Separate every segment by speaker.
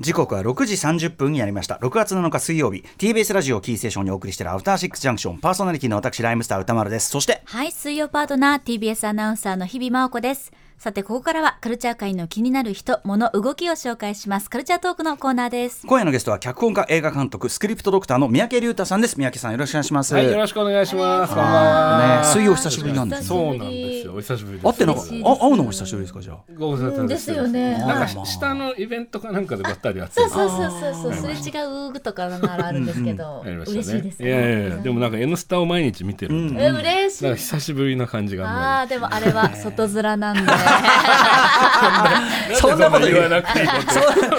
Speaker 1: 時刻は6時30分になりました。6月7日水曜日 TBS ラジオキーステーションにお送りしているアフターシックスジャンクションパーソナリティの私ライムスター歌丸です。そして
Speaker 2: はい水曜パートナー TBS アナウンサーの日々真央子です。さてここからはカルチャー界の気になる人物動きを紹介します。カルチャートークのコーナーです。
Speaker 1: 今夜のゲストは脚本家映画監督スクリプトドクターの三宅龍太さんです。三宅さんよろしくお願いします。
Speaker 3: はい、よろしくお願いします。こんばんは。
Speaker 1: ね水曜久しぶりなんですね。
Speaker 3: そうなんですよ。お久しぶりです。
Speaker 1: 会ってなんかあ会うのも久しぶりですかじゃあ。
Speaker 3: ご無沙汰
Speaker 2: ですよね。
Speaker 3: なん
Speaker 1: はい
Speaker 3: か下のイベントかなんかでばったりやってる
Speaker 2: そうそうそうそう。そうすれ違うとかならあるんですけど、
Speaker 3: やりましたね。
Speaker 2: 嬉しいです
Speaker 3: いやいやいや、でもなんか N スタを毎日見てる
Speaker 2: え嬉しい。
Speaker 3: なんか久しぶりな感じが
Speaker 2: ああでもあれは外面なんで
Speaker 1: そんなこと言わ
Speaker 3: なくていい。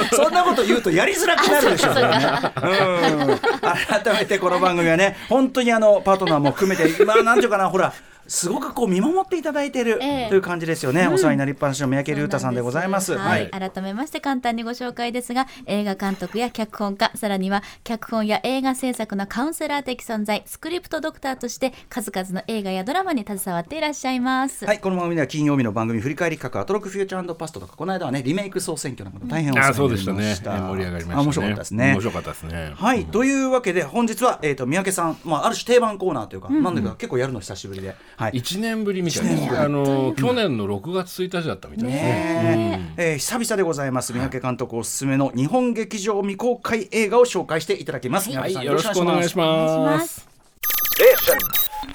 Speaker 1: そそんなこと言うとやりづらくなるでしょうね。うん 改めてこの番組はね、本当にあのパートナーも含めて、まあなんていうかな、ほら。すごくこう見守っていただいている
Speaker 2: ええ
Speaker 1: という感じですよね、お世話になりっぱなしの三宅龍太さんでございます。
Speaker 2: はい、改めまして簡単にご紹介ですが映画監督や脚本家さらには脚本や映画制作のカウンセラー的存在スクリプトドクターとして数々の映画やドラマに携わっていらっしゃいます、
Speaker 1: はい、この番組では金曜日の番組振り返り企画アトロックフューチャーパストとかこの間はねリメイク総選挙なんかも大変お世話
Speaker 3: あ、
Speaker 1: になり
Speaker 3: そうでしたね。
Speaker 1: ました。
Speaker 3: 盛り上がりましたね。
Speaker 1: あ面白かったですね。
Speaker 3: 面白かったですね。
Speaker 1: はい、というわけで本日は、えー、と三宅さん、まあ、ある種定番コーナーというか、なんだか結構やるの久しぶりで、はい、
Speaker 3: 一年ぶりみたい
Speaker 1: 一年ぶり
Speaker 3: な。あの去年の6月1日だったみたいですね。
Speaker 1: ねええー久々でございます三宅監督おすすめの日本劇場未公開映画を紹介していただきます。三
Speaker 3: はい、
Speaker 1: 宅さん
Speaker 3: よろしくお願いしま。
Speaker 2: ますす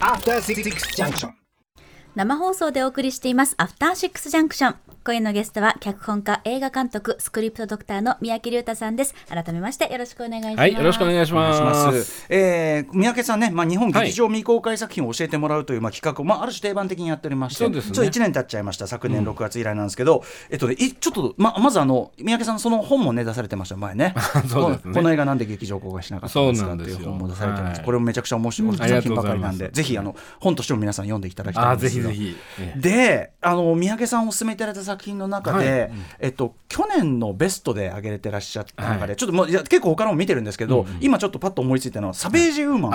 Speaker 4: After Six Junction.
Speaker 2: 生放送でお送りしていますアフターシックスジャンクション今夜のゲストは脚本家映画監督スクリプトドクターの三宅龍太さんです。改めましてよろしくお願いします。
Speaker 3: はい、よろしくお願いしま。
Speaker 1: ます。す。えー、三宅さんね、まあ、日本劇場未公開作品を教えてもらうという、まあ、企画を、まあ、ある種定番的にやっておりまして、
Speaker 3: そうですね。
Speaker 1: ちょっと1年経っちゃいました、昨年6月以来なんですけど、えっとね、いちょっと、ままずあの、三宅さん、その本もね、出されてました、前ね。
Speaker 3: そうですね。
Speaker 1: この映画なんで劇場公開しなかったんですかっていう本も出されてます。
Speaker 3: はい
Speaker 1: これもめちゃくちゃ面白い
Speaker 3: うん
Speaker 1: 作品ばかりなんで、ぜひあの本としても皆さん読んでいただきたい
Speaker 3: あ、
Speaker 1: んですが。
Speaker 3: ぜひぜひ。ええ
Speaker 1: であの三宅さんお勧めいただいた作品の中で、
Speaker 3: はい
Speaker 1: えっと、去年のベストで挙げれてらっしゃった中で、
Speaker 3: はい
Speaker 1: ちょっともういや結構他のも見てるんですけど、今ちょっとパッと思いついたのは「サベージウーマン」。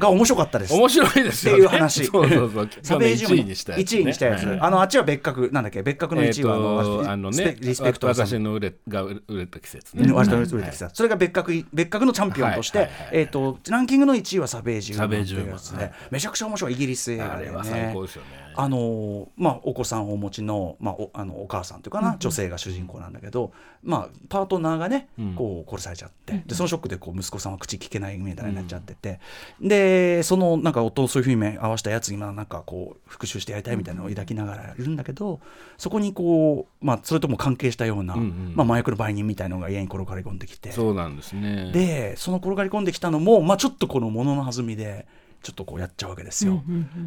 Speaker 1: が面白かったです。
Speaker 3: 面白いですよね。
Speaker 1: っていう話。
Speaker 3: そうそうそう。
Speaker 1: サベージウーマン
Speaker 3: 1位にしたやつ、
Speaker 1: 1位にしたやつ。
Speaker 3: はい
Speaker 1: あのあっちは別格なんだっけ？別格の1位はあの、
Speaker 3: ね、
Speaker 1: リスペクト
Speaker 3: 私の売れが売れた季節ね。
Speaker 1: うん割と売れてきたそれが別格別格のチャンピオンとして、えっ、とランキングの1位はサベージウーマンというやつで、めちゃくちゃ面白いイギリス映画でね。
Speaker 3: あれは最高ですよね。
Speaker 1: あのーまあ、お子さんをお持ちの,、まあ、おあのお母さんというかな、女性が主人公なんだけど、まあ、パートナーがね、
Speaker 3: うん
Speaker 1: こう殺されちゃって、でそのショックでこう息子さんは口聞けないみたいになっちゃってて、でそのなんか夫をそういうふうに合わせたやつにまあなんかこう復讐してやりたいみたいなのを抱きながらいるんだけどそこにこう、まあ、それとも関係したような、まあ、麻薬の売人みたいのが家に転がり込んできて。
Speaker 3: そうなんですね。
Speaker 1: でその転がり込んできたのも、まあ、ちょっとこの物の弾みでちょっとこうやっちゃうわけですよ。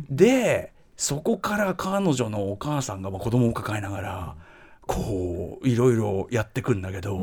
Speaker 1: でそこから彼女のお母さんがまあ子供を抱えながらこういろいろやってくんだけど、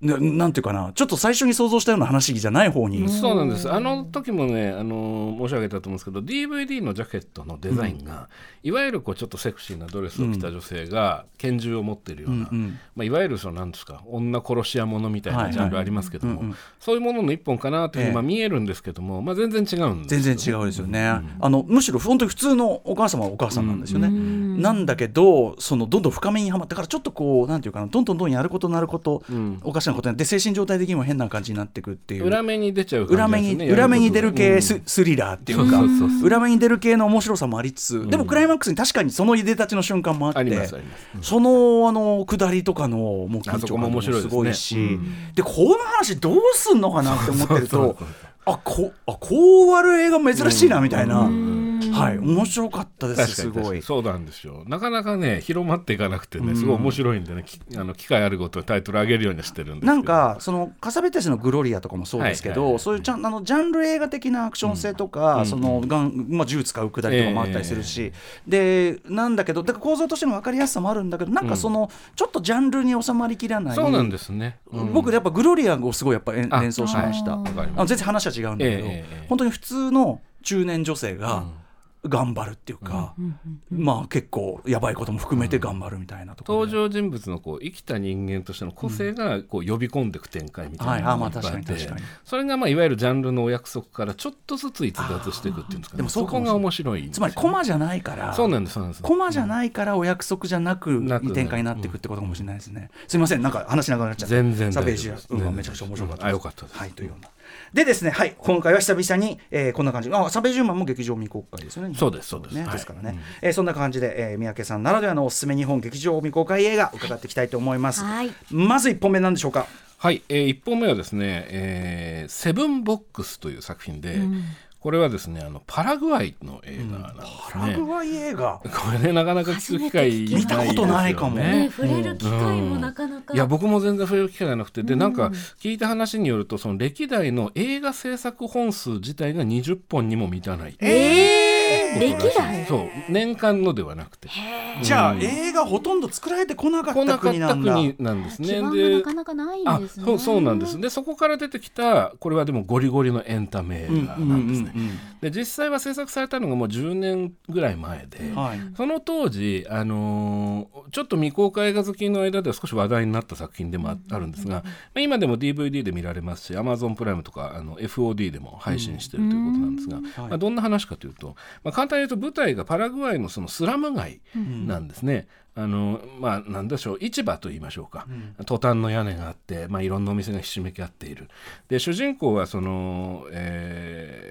Speaker 1: ななんていうかなちょっと最初に想像したような話じゃない方に、
Speaker 3: そうなんです。あの時もね、あの申し上げたと思うんですけど、DVD のジャケットのデザインが、いわゆるこうちょっとセクシーなドレスを着た女性が拳銃を持っているような、
Speaker 1: うんうん。
Speaker 3: まあいわゆるそのなんですか、女殺し屋ものみたい
Speaker 1: はい
Speaker 3: なジャンルありますけども、
Speaker 1: うんうん
Speaker 3: そういうものの一本かなというふうに
Speaker 1: ええ。
Speaker 3: まあ見えるんですけども、まあ全然違うんです
Speaker 1: 全然違うですよね、あのむしろ本当に普通のお母様はお母さんなんですよね、なんだけどそのどんどん深めにはまってだからちょっとこうなんていうかなどんどんどんやることなること、
Speaker 3: ん。
Speaker 1: おかしなことになって精神状態的にも変な感じになっていくっていう。
Speaker 3: 裏目に出ちゃう
Speaker 1: 裏目に。裏目に出る系
Speaker 3: や
Speaker 1: ス,、スリラーっていうか裏目に出る系の面白さもありつつ、でもクライマックスに確かにそのいでたちの瞬間もあってそのあの下りとかのもう緊
Speaker 3: あそこもす
Speaker 1: ごいし、でこの話どうすんのかなって思ってると あこあこう終わる映画珍しいなみたいな、はい。面白かったです。すごい。
Speaker 3: にそうなんですよ。なかなかね広まっていかなくてねすごい面白いんでね、きあの機会あるごとにタイトル上げるようにしてるんですけど。
Speaker 1: なんかそのカサベテスのグロリアとかもそうですけど、
Speaker 3: はいはいはい。
Speaker 1: そういうちゃんあのジャンル映画的なアクション性とか、そのがん。まあ、銃使うくだりとかもあったりするし、でなんだけどだから構造としての分かりやすさもあるんだけどなんかその、ちょっとジャンルに収まりきらない。
Speaker 3: そうなんですね、うん。
Speaker 1: 僕やっぱグロリアをすごいやっぱ連
Speaker 3: あ
Speaker 1: 連想しました、あの全然話は違うんだけど、本当に普通の中年女性が、頑張るっていうか、まあ結構やばいことも含めて頑張るみたいなところ
Speaker 3: 登場人物のこう生きた人間としての個性がこう呼び込んでいく展開みたいなのがあって。それがまあいわゆるジャンルのお約束からちょっとずつ逸脱していくっていうんですかね。そこが面白い
Speaker 1: つまりコマじゃないから
Speaker 3: そうなんですそうなんです。
Speaker 1: コマじゃないからお約束じゃなく展開になっていくってことかもしれないですね、すいませんなんか話長くなっちゃった。
Speaker 3: 全然
Speaker 1: サベージはめちゃくちゃ面白かった。
Speaker 3: あよかった
Speaker 1: はいというような。でですね、はい、今回は久々に、えー、こんな感じ、あ、サベジューマンも劇場未公開ですよね。
Speaker 3: そうです、そうです。
Speaker 1: ね、ですからね、はい、えー、そんな感じで、えー、三宅さんならではのおすすめ日本劇場未公開映画伺っていきたいと思います。はい、まず一本目なんでしょうか？
Speaker 3: はい、えー、1本目はですね、えー、セブンボックスという作品で、うん。これはですねあのパラグアイの映画なんですね、
Speaker 1: うん、パラグアイ映画？
Speaker 3: これねなかなか聞く機会
Speaker 1: 見たことないかも。ね。
Speaker 2: 触れる機会もなかなか、
Speaker 3: いや僕も全然触れる機会がなくて。でなんか聞いた話によるとその歴代の映画制作本数自体が20本にも満たない。
Speaker 2: えー歴代
Speaker 3: そう。年間のではなくて
Speaker 1: じゃあ、映画ほとんど作られてこなかった国なん
Speaker 2: だ。
Speaker 3: 国なんですね。
Speaker 2: でなかなかないんですね。
Speaker 3: そうそうなんです。でそこから出てきたこれはでもゴリゴリのエンタメ映画なんですね、で実際は制作されたのがもう10年ぐらい前で、はい、その当時、あのー、ちょっと未公開映画好きの間では少し話題になった作品でもあるんですが、まあ、今でも DVD で見られますし Amazon プライムとかあの FOD でも配信してるということなんですが、まあ、どんな話かというと、まあ、簡単に言うと舞台がパラグアイのそのスラム街なんですね。あのまあ何でしょう。市場と言いましょうか、うん、トタンの屋根があって、まあ、いろんなお店がひしめき合っている。で主人公はその、えー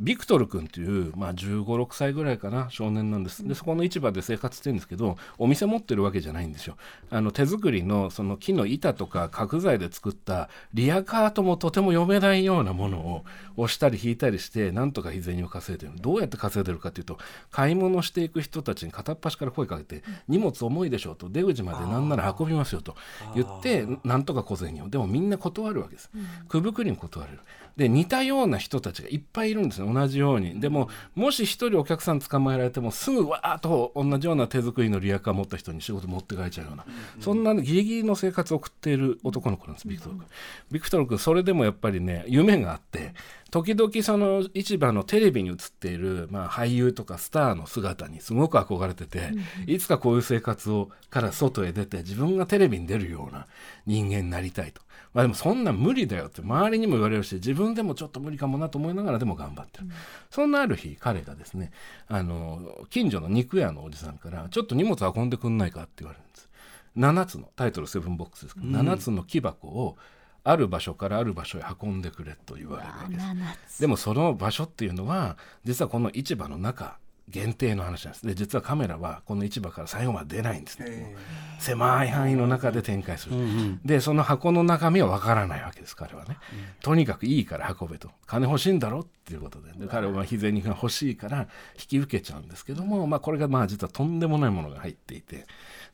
Speaker 3: ビクトル君という、まあ、1 5 6歳ぐらいかな少年なんです。でそこの市場で生活してるんですけどお店持ってるわけじゃないんですよ。あの手作りのその木の板とか角材で作ったリアカートもとても読めないようなものを押したり引いたりしてなんとか日銭を稼いでる。どうやって稼いでるかというと買い物していく人たちに片っ端から声かけて荷物重いでしょうと出口までなんなら運びますよと言ってなんとか小銭を。でもみんな断るわけです。くぶくりに断れる。で似たような人たちがいっぱいいるんですね同じように。でももし1人お客さん捕まえられてもすぐわーっと同じような手作りのリアカー持った人に仕事持って帰っちゃうような、うん、そんなギリギリの生活を送っている男の子なんですビクトル君、ビクトル君それでもやっぱりね夢があって時々その市場のテレビに映っている、まあ、俳優とかスターの姿にすごく憧れてて、うん、いつかこういう生活をから外へ出て自分がテレビに出るような人間になりたいと。まあ、でもそんな無理だよって周りにも言われるし自分でもちょっと無理かもなと思いながらでも頑張ってる、うん、そんなある日彼がですねあの近所の肉屋のおじさんから「ちょっと荷物運んでくんないか?」って言われるんです7つのタイトルセブンボックスですけど、うん、7つの木箱をある場所からある場所へ運んでくれと言われるわけです。でもその場所っていうのは実はこの市場の中限定の話なんです。で実はカメラはこの市場から最後まで出ないんですね。狭い範囲の中で展開する、うんうん、でその箱の中身はわからないわけです彼はね、うん、とにかくいいから運べと。金欲しいんだろっていうことで。で彼は日銭が欲しいから引き受けちゃうんですけども、まあ、これがまあ実はとんでもないものが入っていて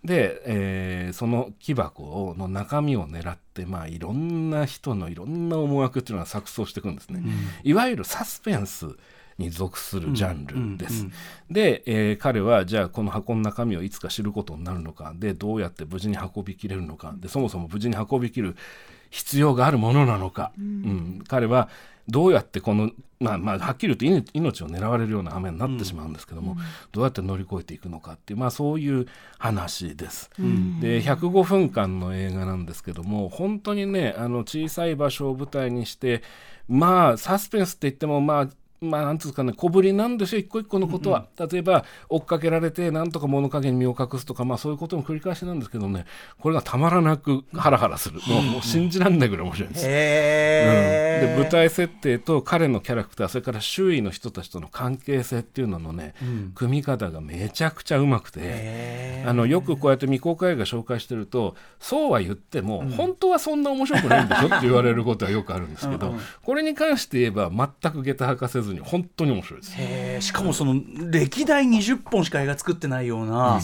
Speaker 3: で、えー、その木箱の中身を狙って、まあ、いろんな人のいろんな思惑っていうのが錯綜していくんですね、うん、いわゆるサスペンスに属するジャンルです。で、えー、彼はじゃあこの箱の中身をいつか知ることになるのかでどうやって無事に運びきれるのかでそもそも無事に運びきる必要があるものなのか、うん、うん、彼はどうやってこのまあまあはっきり言って命を狙われるような雨になってしまうんですけども、うん、どうやって乗り越えていくのかっていうまあそういう話です。うん、で105分間の映画なんですけども本当にねあの小さい場所を舞台にしてまあサスペンスって言ってもまあまあ、なんつうかね、小ぶりなんですよ、一個一個のことは。うんうん、例えば、追っかけられて、なんとか物陰に身を隠すとか、まあ、そういうことの繰り返しなんですけどね、これがたまらなくハラハラする。もうもう信じられないぐらい面白いです。うん、で、舞台設定と彼のキャラクター、それから周囲の人たちとの関係性っていうののね、うん、組み方がめちゃくちゃうまくて、あの、よくこうやって未公開映画紹介してると、そうは言っても、うん、本当はそんな面白くないんでしょって言われることはよくあるんですけど、うんうん、これに関して言えば、全く下駄履かせずに本当に面白いで
Speaker 1: す。しかもその歴代20本しか映画作ってないような、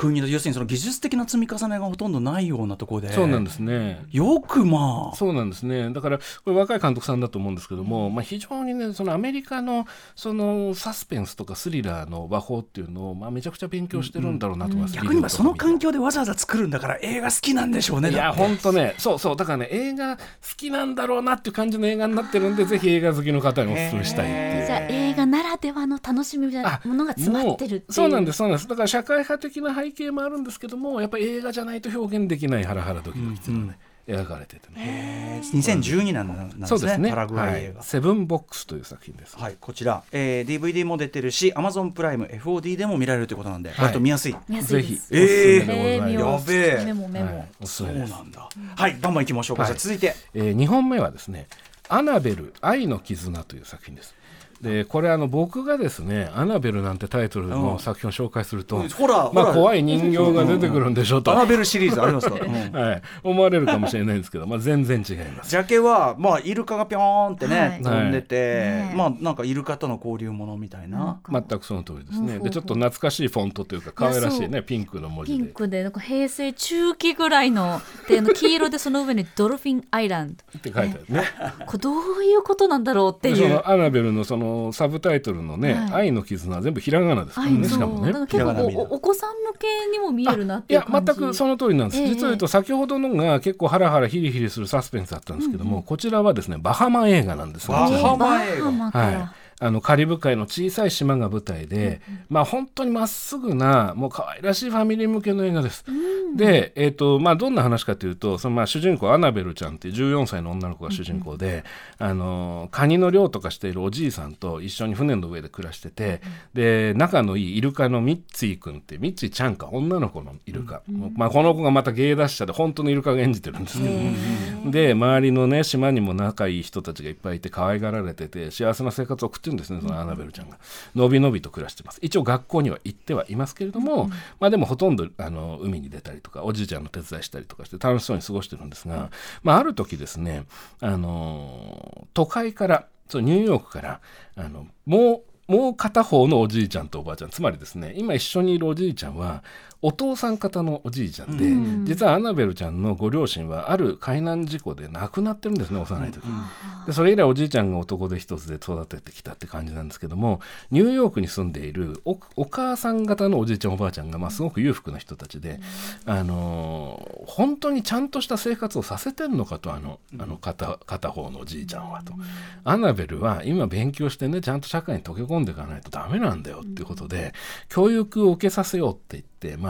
Speaker 1: 国の要するにその技術的な積み重ねがほとんどないようなところで。
Speaker 3: そうなんですね。
Speaker 1: よくま
Speaker 3: あ。そうなんですね。だからこれ若い監督さんだと思うんですけども、まあ、非常にねそのアメリカのそのサスペンスとかスリラーの和法っていうのを、まあ、めちゃくちゃ勉強してるんだろうなと思います、
Speaker 1: うんうん、逆にその環境でわざわざ作るんだから映画好きなんでしょうね
Speaker 3: いや本当ねそうそうだからね映画好きなんだろうなっていう感じの映画になってるんでぜひ映画好きの方におすすめしたいっていう。
Speaker 2: じゃあ映画画ならではの楽しみみたいなものが詰まってる
Speaker 3: そうなんですそうなんです。だから社会派的な背景もあるんですけどもやっぱり映画じゃないと表現できないハラハラドキドキっていうのね、うん描かれてて
Speaker 1: ね。2012年なんですね。
Speaker 3: そうですね。
Speaker 1: パラグアイ映画、
Speaker 3: はい、セブンボックスという作品です。
Speaker 1: はい、こちら、えー、DVD も出てるし、アマゾンプライム FOD でも見られるということなんで、割と見やすい。
Speaker 3: ぜひ。
Speaker 1: ええやべえ。
Speaker 2: メモメモ。
Speaker 1: そうなんだ。はい、バンバン行きましょうか。じゃ続いて、
Speaker 3: えー、2本目はですね、アナベル愛の絆という作品です。でこれあの僕がですね「アナベル」なんてタイトルの作品を紹介すると、
Speaker 1: ほら
Speaker 3: まあ、怖い人形が出てくるんでしょと、
Speaker 1: アナベルシリーズありますか、
Speaker 3: はい、思われるかもしれないんですけど、まあ、全然違います。
Speaker 1: ジャケは、まあ、イルカがぴょーんってね、飛んでて、まあなんかイルカとの交流ものみたいな。
Speaker 3: 全くその通りですね。でちょっと懐かしいフォントというか可愛らしいねピンクの文字
Speaker 2: で。ピンクでなんか平成中期ぐらいので黄色でその上に「ドルフィンアイランド」
Speaker 3: って書いてあるね。
Speaker 2: これどういうことなんだろうっていう。そ
Speaker 3: のアナベルのそのサブタイトルのね、はい、愛の絆は全部ひらがなですからね、しかもね。
Speaker 2: 結構お子さん向けにも見えるなってい
Speaker 3: や全くその通りなんです。えー、実は言うと先ほどのが結構ハラハラヒリヒリするサスペンスだったんですけども、うんうん、こちらはですねバハマ映画なんです。
Speaker 1: バハマ映画。
Speaker 3: はい。あのカリブ海の小さい島が舞台で、うんうん、まあ本当にまっすぐなもう可愛らしいファミリー向けの映画です。うん、で、えーとまあ、どんな話かというとそのまあ主人公アナベルちゃんっていう14歳の女の子が主人公で、うんうん、あのカニの漁とかしているおじいさんと一緒に船の上で暮らしてて、うん、で仲のいいイルカのミッツィ君ってミッツィちゃんか女の子のイルカ、うんうん、まあ、この子がまた芸達者で本当のイルカが演じてるんですけど、うん、で周りのね島にも仲いい人たちがいっぱいいて可愛がられてて幸せな生活を送ってるんですねそのアナベルちゃんが。のびのびと暮らしてます。一応学校には行ってはいますけれども、うん、まあでもほとんどあの海に出たりとかおじいちゃんの手伝いしたりとかして楽しそうに過ごしてるんですが、うん、まあ、ある時ですねあの都会からそうニューヨークからあのもうもう片方のおじいちゃんとおばあちゃんつまりですね今一緒にいるおじいちゃんはお父さん方のおじいちゃんで、うん、実はアナベルちゃんのご両親はある海難事故で亡くなってるんですね幼い時、うん、でそれ以来おじいちゃんが男で一つで育ててきたって感じなんですけどもニューヨークに住んでいるお母さん方のおじいちゃんおばあちゃんが、まあ、すごく裕福な人たちで、うん、あのー、本当にちゃんとした生活をさせてんのかとあのあの片片方のおじいちゃんはと、アナベルは今勉強してねちゃんと社会に溶け込んでいかないとダメなんだよっていうことで、教育を受けさせようって言って、まあ、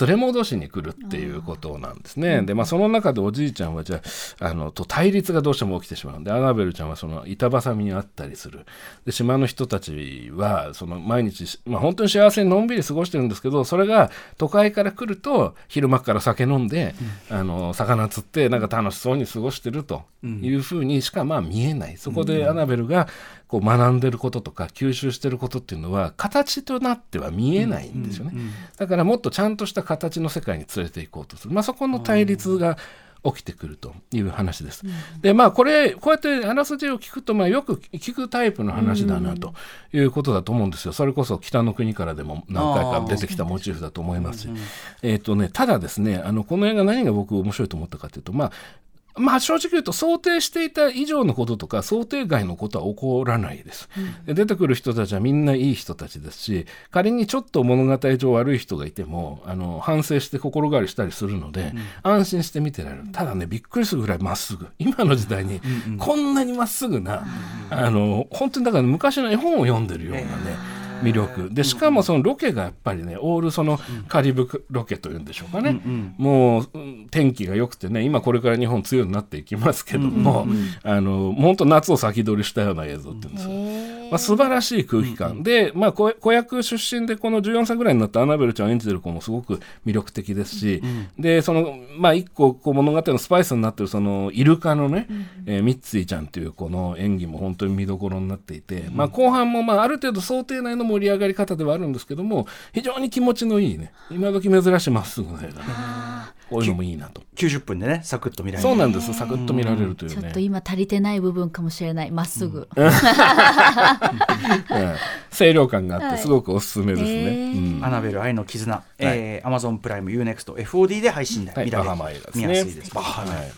Speaker 3: 連れ戻しに来るっていうことなんですね。で、まあ、その中でおじいちゃんはじゃあ、あの、と対立がどうしても起きてしまうんで、アナベルちゃんはその板挟みにあったりする。で、島の人たちは、その毎日、まあ、本当に幸せにのんびり過ごしてるんですけど、それが都会から来ると、昼間から酒飲んで、うん、あの、魚釣って、なんか楽しそうに過ごしてるというふうにしか、まあ見えない。そこでアナベルが、こう学んでることとか吸収してることっていうのは形となっては見えないんですよね、だからもっとちゃんとした形の世界に連れていこうとする、まあ、そこの対立が起きてくるという話です。でまあこれこうやってあらすじを聞くとまあよく聞くタイプの話だなということだと思うんですよ。それこそ北の国からでも何回か出てきたモチーフだと思いますし、えっ、とねただですねあのこの映画何が僕面白いと思ったかというとまあまあ正直言うと想定していた以上のこととか想定外のことは起こらないです、うん、出てくる人たちはみんないい人たちですし仮にちょっと物語上悪い人がいてもあの反省して心変わりしたりするので、うん、安心して見てられる。ただねびっくりするぐらいまっすぐ。今の時代にこんなにまっすぐな、うん、あの本当にだから昔の絵本を読んでるようなね、えー魅力。でしかもそのロケがやっぱりねオールそのカリブロケというんでしょうかね、もう天気が良くてね今これから日本強くなっていきますけども、あの本当夏を先取りしたような映像っていうんですよ。まあ、素晴らしい空気感、で、まあ、子役出身でこの14歳ぐらいになったアナベルちゃんを演じてる子もすごく魅力的ですし、でそのまあ一個こう物語のスパイスになってるそのイルカのね、えー、ミッツィちゃんという子の演技も本当に見どころになっていて、まあ、後半もまあある程度想定内の盛り上がり方ではあるんですけども非常に気持ちのいいね。今時珍しいまっすぐな映画ねこういうのもいいなと。
Speaker 1: 90分でねサクッと見られ
Speaker 3: る。そうなんですサクッと見られるというね。
Speaker 2: ちょっと今足りてない部分かもしれない。まっすぐ、
Speaker 3: 清涼感があってすごくおすすめですね、はいうん、
Speaker 1: アナベル愛の絆、はい、えー、アマゾンプライム UNEXTFOD で配信で見られる、はい、見やすいです、はい、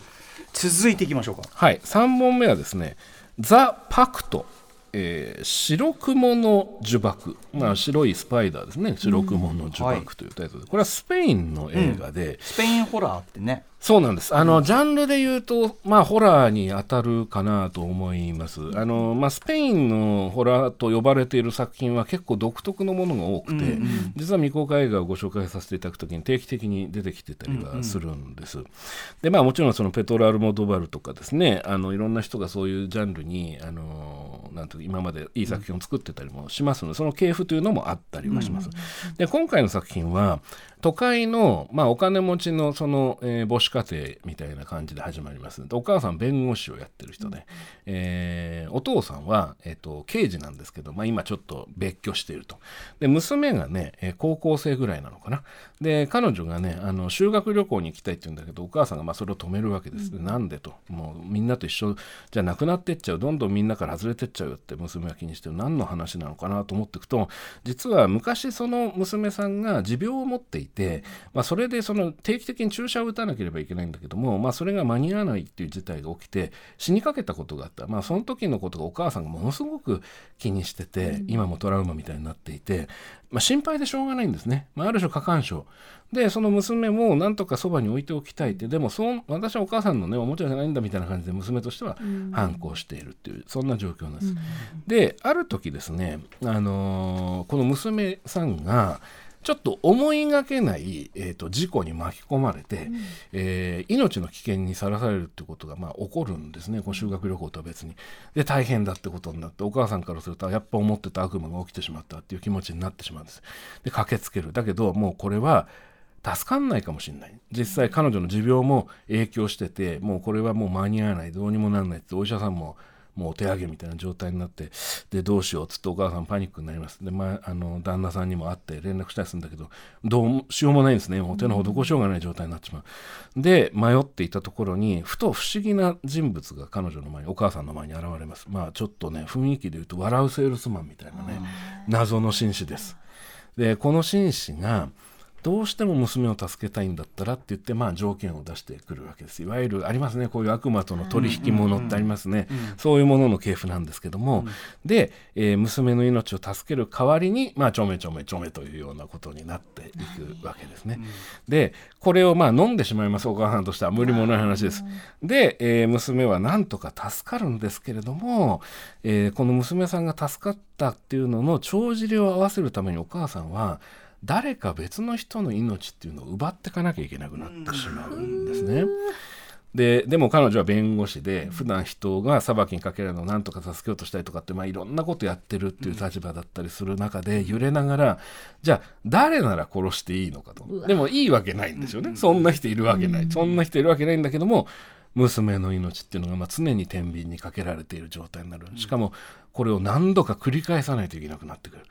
Speaker 1: 続いていきましょうか。
Speaker 3: はい。3本目はですねザ・パクトえー、白雲の呪縛、まあ、白いスパイダーですね、白雲の呪縛というタイトルで、これはスペインの映画で、うん、
Speaker 1: スペインホラーってね
Speaker 3: そうなんです。あの、ジャンルで言うと、まあ、ホラーに当たるかなと思います。あの、まあ、スペインのホラーと呼ばれている作品は結構独特のものが多くて、うんうん、実は未公開映画をご紹介させていただくときに定期的に出てきてたりはするんです。うんうん、で、まあ、もちろんそのペトラ・アルモドバルとかですね、あの、いろんな人がそういうジャンルに、あの、なんと今までいい作品を作ってたりもしますので、その系譜というのもあったりはします。で、今回の作品は、都会の、まあ、お金持ちのその、えー、母子家庭みたいな感じで始まります。お母さん弁護士をやってる人で、えー、お父さんは、えーと、刑事なんですけど、まあ、今ちょっと別居していると。で娘がね、えー、高校生ぐらいなのかな。で彼女がねあの修学旅行に行きたいって言うんだけどお母さんがまあそれを止めるわけです、うん、なんでと。もうみんなと一緒じゃなくなってっちゃう。どんどんみんなから外れてっちゃうよって娘は気にして何の話なのかなと思っていくと実は昔その娘さんが持病を持っていてて、まあ、それでその定期的に注射を打たなければいけないんだけども、まあ、それが間に合わないっていう事態が起きて死にかけたことがあった、まあ、その時のことがお母さんがものすごく気にしてて、今もトラウマみたいになっていて、まあ、心配でしょうがないんですね、まあ、ある種過干渉。でその娘もなんとかそばに置いておきたいって。でもそ私はお母さんのねおもちゃじゃないんだみたいな感じで娘としては反抗しているっていうそんな状況なんです。うん、である時ですね、あのー、この娘さんがちょっと思いがけない、えーと、事故に巻き込まれて、うん、えー、命の危険にさらされるってことが、まあ、起こるんですね。修学旅行とは別に。で大変だってことになってお母さんからするとやっぱ思ってた悪夢が起きてしまったっていう気持ちになってしまうんです。で駆けつける。だけどもうこれは助かんないかもしれない。実際彼女の持病も影響しててもうこれはもう間に合わない。どうにもならないってお医者さんももうお手上げみたいな状態になってでどうしようっつってお母さんパニックになります。で、まあ、あの旦那さんにも会って連絡したりするんだけどどうしようもないんですね。もう手の施しようがない状態になってしまう。で迷っていたところにふと不思議な人物が彼女の前にお母さんの前に現れます。まあちょっとね雰囲気で言うと笑うセールスマンみたいなね謎の紳士です。でこの紳士がどうしても娘を助けたいんだったらって言って、まあ、条件を出してくるわけです。いわゆるありますね。こういう悪魔との取引物ってありますね、そういうものの系譜なんですけども、うん、で、えー、娘の命を助ける代わりに、まあ、ちょめちょめちょめというようなことになっていくわけですね。うん、でこれをまあ飲んでしまいますお母さんとしては。無理もない話です。で、えー、娘はなんとか助かるんですけれども、えー、この娘さんが助かったっていうのの帳尻を合わせるためにお母さんは誰か別の人の命っていうのを奪っていかなきゃいけなくなってしまうんですね。ででも彼女は弁護士で普段人が裁きにかけるのを何とか助けようとしたりとかって、まあ、いろんなことやってるっていう立場だったりする中で揺れながらじゃあ誰なら殺していいのかと。でもいいわけないんですよね。そんな人いるわけない。そんな人いるわけないんだけども娘の命っていうのがまあ常に天秤にかけられている状態になる。しかもこれを何度か繰り返さないといけなくなってくる。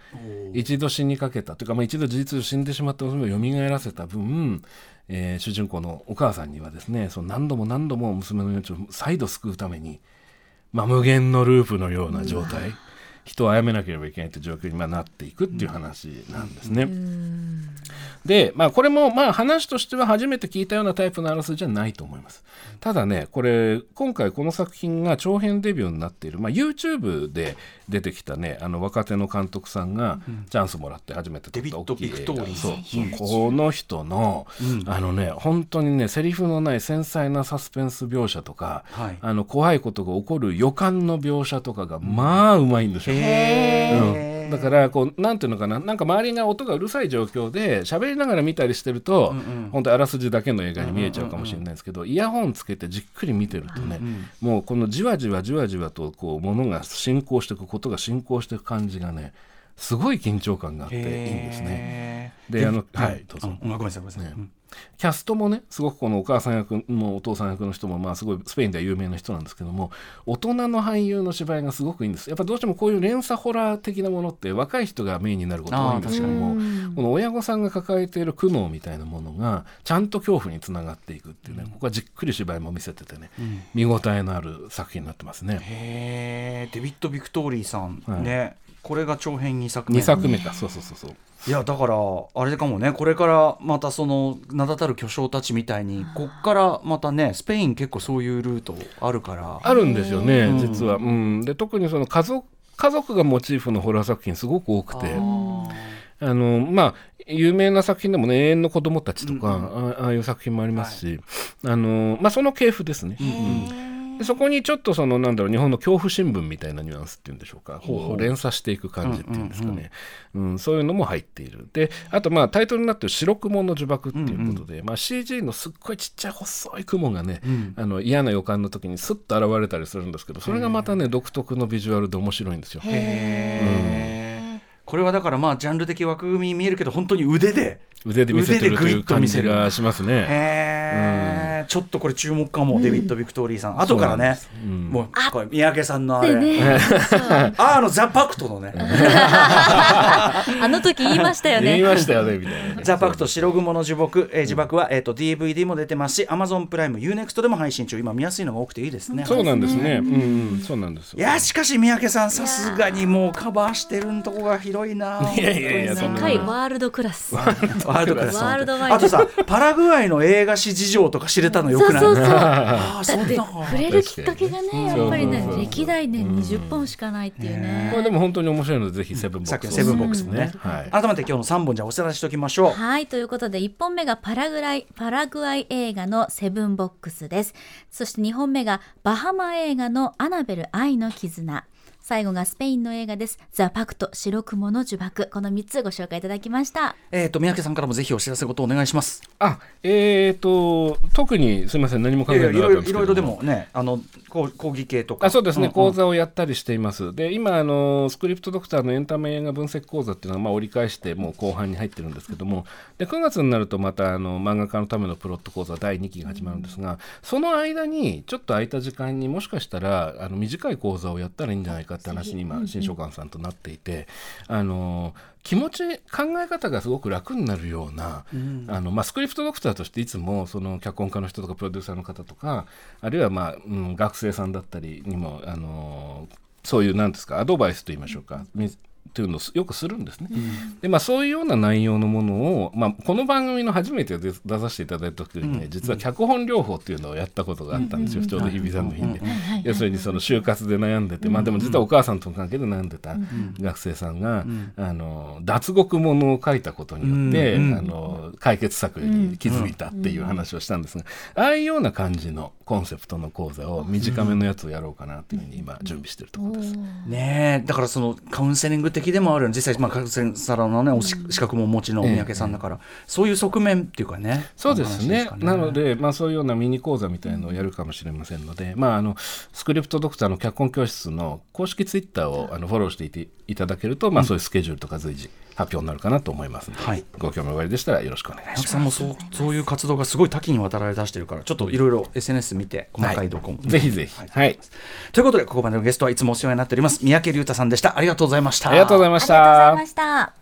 Speaker 3: 一度死にかけた。というか、まあ、一度事実上死んでしまった娘を蘇らせた分、えー、主人公のお母さんにはですねその何度も何度も娘の命を再度救うために、まあ、無限のループのような状態人を殺めなければいけないという状況にまなっていくっていう話なんですね。で、まあ、これもまあ話としては初めて聞いたようなタイプのあらすじゃないと思います。ただね、これ、今回この作品が長編デビューになっている、まあ、YouTube で出てきたね、あの若手の監督さんがチャンスもらって初めて撮った大きい映画、そう。この人の、うん、あのね、本当にね、セリフのない繊細なサスペンス描写とか、はい、あの怖いことが起こる予感の描写とかが、まあうまいんですよ。うん。だからこうなんていうのかな。なんか周りが音がうるさい状況で喋りながら見たりしてると、うんうん、本当あらすじだけの映画に見えちゃうかもしれないですけど、イヤホンつけてじっくり見てるとね、うんうん、もうこのじわじわじわじわとこうものが進行していくことが進行していく感じがねすごい緊張感があっていいんですね。であのはいどうぞ。
Speaker 1: ごめんなさいごめんなさい。
Speaker 3: キャストもねすごくこのお母さん役もお父さん役の人もまあすごいスペインでは有名な人なんですけども大人の俳優の芝居がすごくいいんです。やっぱどうしてもこういう連鎖ホラー的なものって若い人がメインになることが多いんですけどもこの親御さんが抱えている苦悩みたいなものがちゃんと恐怖につながっていくっていうね、ここはじっくり芝居も見せててね、うん、見応えのある作品になってますね。
Speaker 1: へデビッド・ビクトーリーさん、はい、ねこれが長編2作目。
Speaker 3: 2作目かそうそうそうそう。
Speaker 1: いやだからあれかもね。これからまたその名だたる巨匠たちみたいにこっからまたねスペイン結構そういうルートあるから。
Speaker 3: あるんですよね実は、うん、で特にその家族家族がモチーフのホラー作品すごく多くて。あのまあ有名な作品でもね「永遠の子供たち」とか、うん。うん、ああいう作品もありますし、はい、あのまあ、その系譜ですね。うんでそこにちょっとそのなんだろう日本の恐怖新聞みたいなニュアンスっていうんでしょうか。う連鎖していく感じっていうんですかね、うん、うんうん、そういうのも入っている。であとまあタイトルになってる「白雲の呪縛」っていうことで、うん。うん、まあ、CG のすっごいちっちゃい細い雲がね、うん、あの嫌な予感の時にスッと現れたりするんですけどそれがまたね独特のビジュアルで面白いんですよ。へ
Speaker 1: ー。これはだからまあジャンル的枠組みに見えるけど本当に腕で
Speaker 3: 腕で見せてるという感じがしますね。へ
Speaker 1: え、うん、ちょっとこれ注目かも、うん、デビッド・ビクトリーさん。後からね、うん、もうこれ三宅さんのあれ、ね、ああのザ・パクトのね。
Speaker 2: あの時言いましたよね。
Speaker 3: 言いましたよねみたい
Speaker 1: な ザ・パクト白雲の呪縛、えー、呪縛は、えーと、DVD も出てますしアマゾンプライム UNEXT でも配信中。今見やすいのが多くていいですね。
Speaker 3: そうなんですね。うん、そうなんです
Speaker 1: いやしかし三宅さんさすがにもうカバーしてるんとこが広いな。い
Speaker 3: やいやいや
Speaker 2: 世界ワールドクラス。
Speaker 1: ワールドクラス。ワールドワイド。あとさパラグアイの映画史事情とか知れたのよくないそうそうそう。あ
Speaker 2: そんな触れるきっかけがねやっぱりね歴代ね20本しかないっていうね。
Speaker 3: これでも本当に面白いのでぜひセブンボックス
Speaker 1: セブンボックスね。改めて今日の3本じゃお知らせしておきましょう。
Speaker 2: はいということで1本目がパラグライパラグアイ映画のセブンボックスです。そして2本目がバハマ映画のアナベル愛の絆最後がスペインの映画です。ザ・パクト、白雲の呪縛。この3つご紹介いただきました。
Speaker 1: えっ、ー、と、三宅さんからもぜひお知らせことお願いします。
Speaker 3: あ、えっ、ー、と、特にすみません、何も考えてなかったんです
Speaker 1: いろいろでもね、あの、講義系とか。
Speaker 3: あそうですね、うんうん、講座をやったりしています。で、今、あの、スクリプトドクターのエンタメ映画分析講座っていうのは、まあ、折り返して、もう後半に入ってるんですけども、で、9月になると、また、あの、漫画家のためのプロット講座第2期が始まるんですが、その間に、ちょっと空いた時間にもしかしたら、あの、短い講座をやったらいいんじゃないかって話に今、新書館さんとなっていて、あの気持ち考え方がすごく楽になるような、うん、あのまあ、スクリプトドクターとしていつもその脚本家の人とかプロデューサーの方とかあるいは、まあうん、学生さんだったりにもあのそういう何ですかアドバイスと言いましょうか、っていうのをよくするんですね。うん、でまあそういうような内容のものを、まあ、この番組の初めて出させていただいた時にね、うん、実は脚本療法っていうのをやったことがあったんですよ、ちょうど日比さんの日で。要するにその就活で悩んでて、まあでも実はお母さんとの関係で悩んでた学生さんが、あの脱獄ものを書いたことによって、あの解決策に気づいたっていう話をしたんですが、ああいうような感じのコンセプトの講座を短めのやつをやろうかなというふうに今準備してるところです。
Speaker 1: ねだからそのカウンセリング的的でもある実際、まあ、カウンセラーの、ね、資格もお持ちの三宅さんだから、そういう側面っていうかね
Speaker 3: そうですね、ね、なので、まあ、そういうようなミニ講座みたいのをやるかもしれませんので、まあ、あのスクリプトドクターの脚本教室の公式ツイッターをあのフォローしていていただけると、まあ、そういうスケジュールとか随時発表になるかなと思いますので、はい、ご興味おありでしたらよろしくお願いします。
Speaker 1: さんもそうそういう活動がすごい多岐にわたられ出してるからちょっといろいろ SNS 見て細かい動向も、
Speaker 3: はい、ぜひぜひ、はい、はい、
Speaker 1: ということでここまでのゲストはいつもお世話になっております。三宅龍太さんでした。ありがとうございました。
Speaker 3: ありがとうございました。
Speaker 2: ありがとうございました。